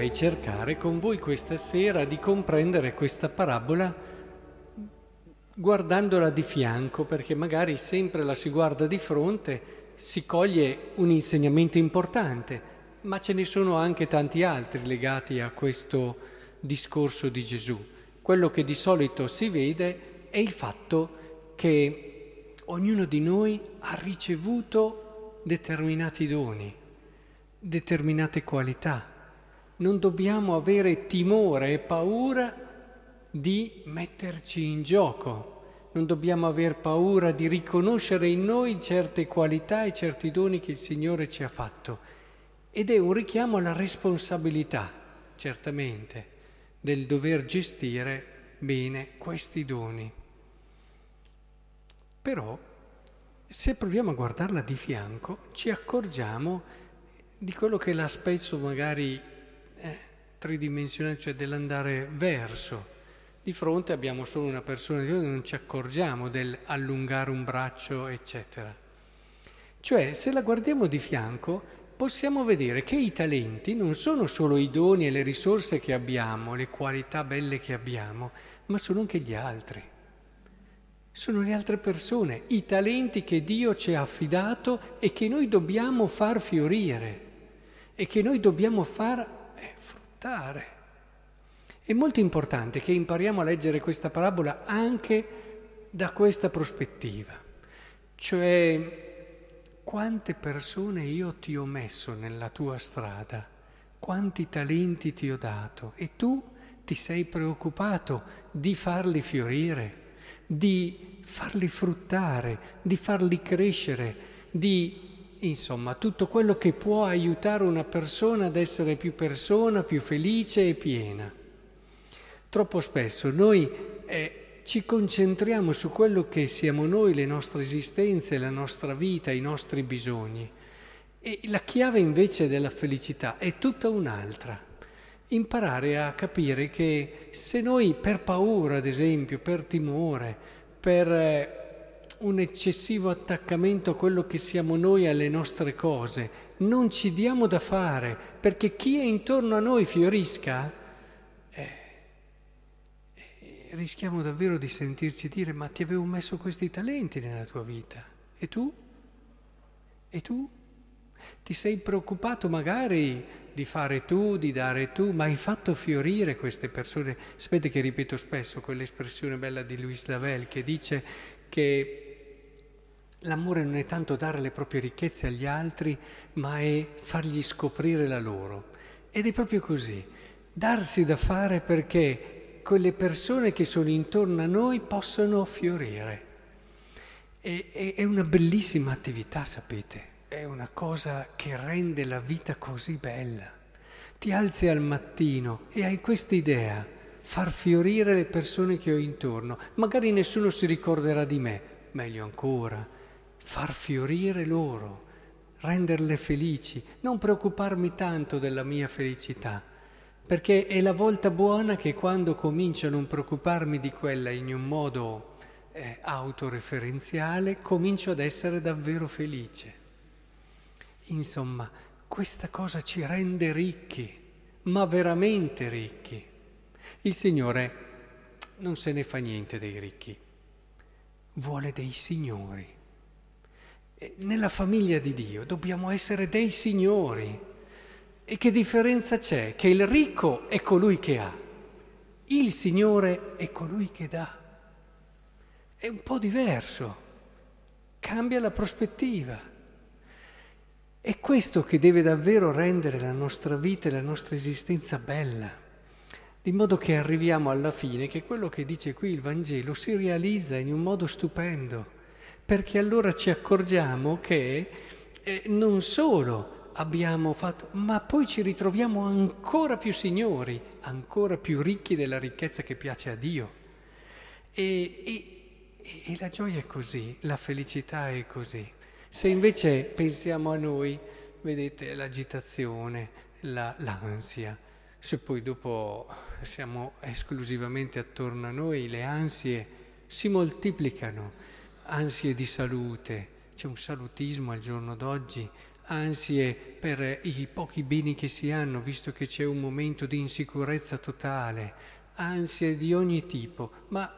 vorrei cercare con voi questa sera di comprendere questa parabola guardandola di fianco, perché magari sempre la si guarda di fronte, si coglie un insegnamento importante, ma ce ne sono anche tanti altri legati a questo discorso di Gesù. Quello che di solito si vede è il fatto che ognuno di noi ha ricevuto determinati doni, determinate qualità. Non dobbiamo avere timore e paura di metterci in gioco, non dobbiamo aver paura di riconoscere in noi certe qualità e certi doni che il Signore ci ha fatto. Ed è un richiamo alla responsabilità, certamente, del dover gestire bene questi doni. Però, se proviamo a guardarla di fianco, ci accorgiamo di quello che la spesso magari tridimensionale, cioè dell'andare verso di fronte abbiamo solo una persona di e non ci accorgiamo dell'allungare un braccio, eccetera. Cioè, se la guardiamo di fianco, possiamo vedere che i talenti non sono solo i doni e le risorse che abbiamo, le qualità belle che abbiamo, ma sono anche gli altri. Sono le altre persone, i talenti che Dio ci ha affidato e che noi dobbiamo far fiorire e che noi dobbiamo far eh, fruttare. È molto importante che impariamo a leggere questa parabola anche da questa prospettiva, cioè quante persone io ti ho messo nella tua strada, quanti talenti ti ho dato e tu ti sei preoccupato di farli fiorire, di farli fruttare, di farli crescere, di insomma tutto quello che può aiutare una persona ad essere più persona, più felice e piena. Troppo spesso noi eh, ci concentriamo su quello che siamo noi, le nostre esistenze, la nostra vita, i nostri bisogni. E la chiave invece della felicità è tutta un'altra. Imparare a capire che se noi per paura, ad esempio, per timore, per eh, un eccessivo attaccamento a quello che siamo noi, alle nostre cose, non ci diamo da fare perché chi è intorno a noi fiorisca, rischiamo davvero di sentirci dire ma ti avevo messo questi talenti nella tua vita e tu? E tu? Ti sei preoccupato magari di fare tu, di dare tu, ma hai fatto fiorire queste persone. Sapete che ripeto spesso quell'espressione bella di Luis Lavelle che dice che l'amore non è tanto dare le proprie ricchezze agli altri, ma è fargli scoprire la loro. Ed è proprio così, darsi da fare perché quelle persone che sono intorno a noi possano fiorire. E, è una bellissima attività, sapete, è una cosa che rende la vita così bella. Ti alzi al mattino e hai questa idea, far fiorire le persone che ho intorno. Magari nessuno si ricorderà di me, meglio ancora, far fiorire loro, renderle felici, non preoccuparmi tanto della mia felicità perché è la volta buona che quando comincio a non preoccuparmi di quella in un modo eh, autoreferenziale, comincio ad essere davvero felice. Insomma, questa cosa ci rende ricchi, ma veramente ricchi. Il Signore non se ne fa niente dei ricchi, vuole dei signori. Nella famiglia di Dio dobbiamo essere dei signori e che differenza c'è? Che il ricco è colui che ha, il Signore è colui che dà. È un po' diverso, cambia la prospettiva. È questo che deve davvero rendere la nostra vita e la nostra esistenza bella, in modo che arriviamo alla fine che quello che dice qui il Vangelo si realizza in un modo stupendo, perché allora ci accorgiamo che eh, non solo abbiamo fatto, ma poi ci ritroviamo ancora più signori, ancora più ricchi della ricchezza che piace a Dio. E, e, e la gioia è così, la felicità è così. Se invece pensiamo a noi, vedete l'agitazione, la, l'ansia, se poi dopo siamo esclusivamente attorno a noi, le ansie si moltiplicano, ansie di salute, c'è un salutismo al giorno d'oggi ansie per i pochi beni che si hanno, visto che c'è un momento di insicurezza totale, ansie di ogni tipo, ma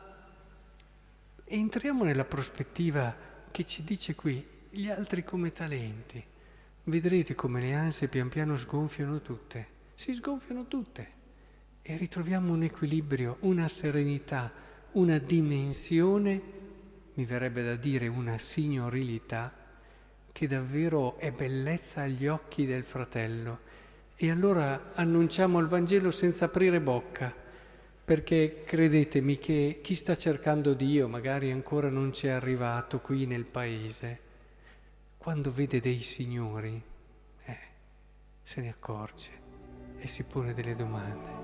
entriamo nella prospettiva che ci dice qui, gli altri come talenti. Vedrete come le ansie pian piano sgonfiano tutte, si sgonfiano tutte. E ritroviamo un equilibrio, una serenità, una dimensione, mi verrebbe da dire una signorilità, che davvero è bellezza agli occhi del fratello. E allora annunciamo il Vangelo senza aprire bocca, perché credetemi che chi sta cercando Dio magari ancora non ci è arrivato qui nel paese, quando vede dei signori, eh, se ne accorge e si pone delle domande.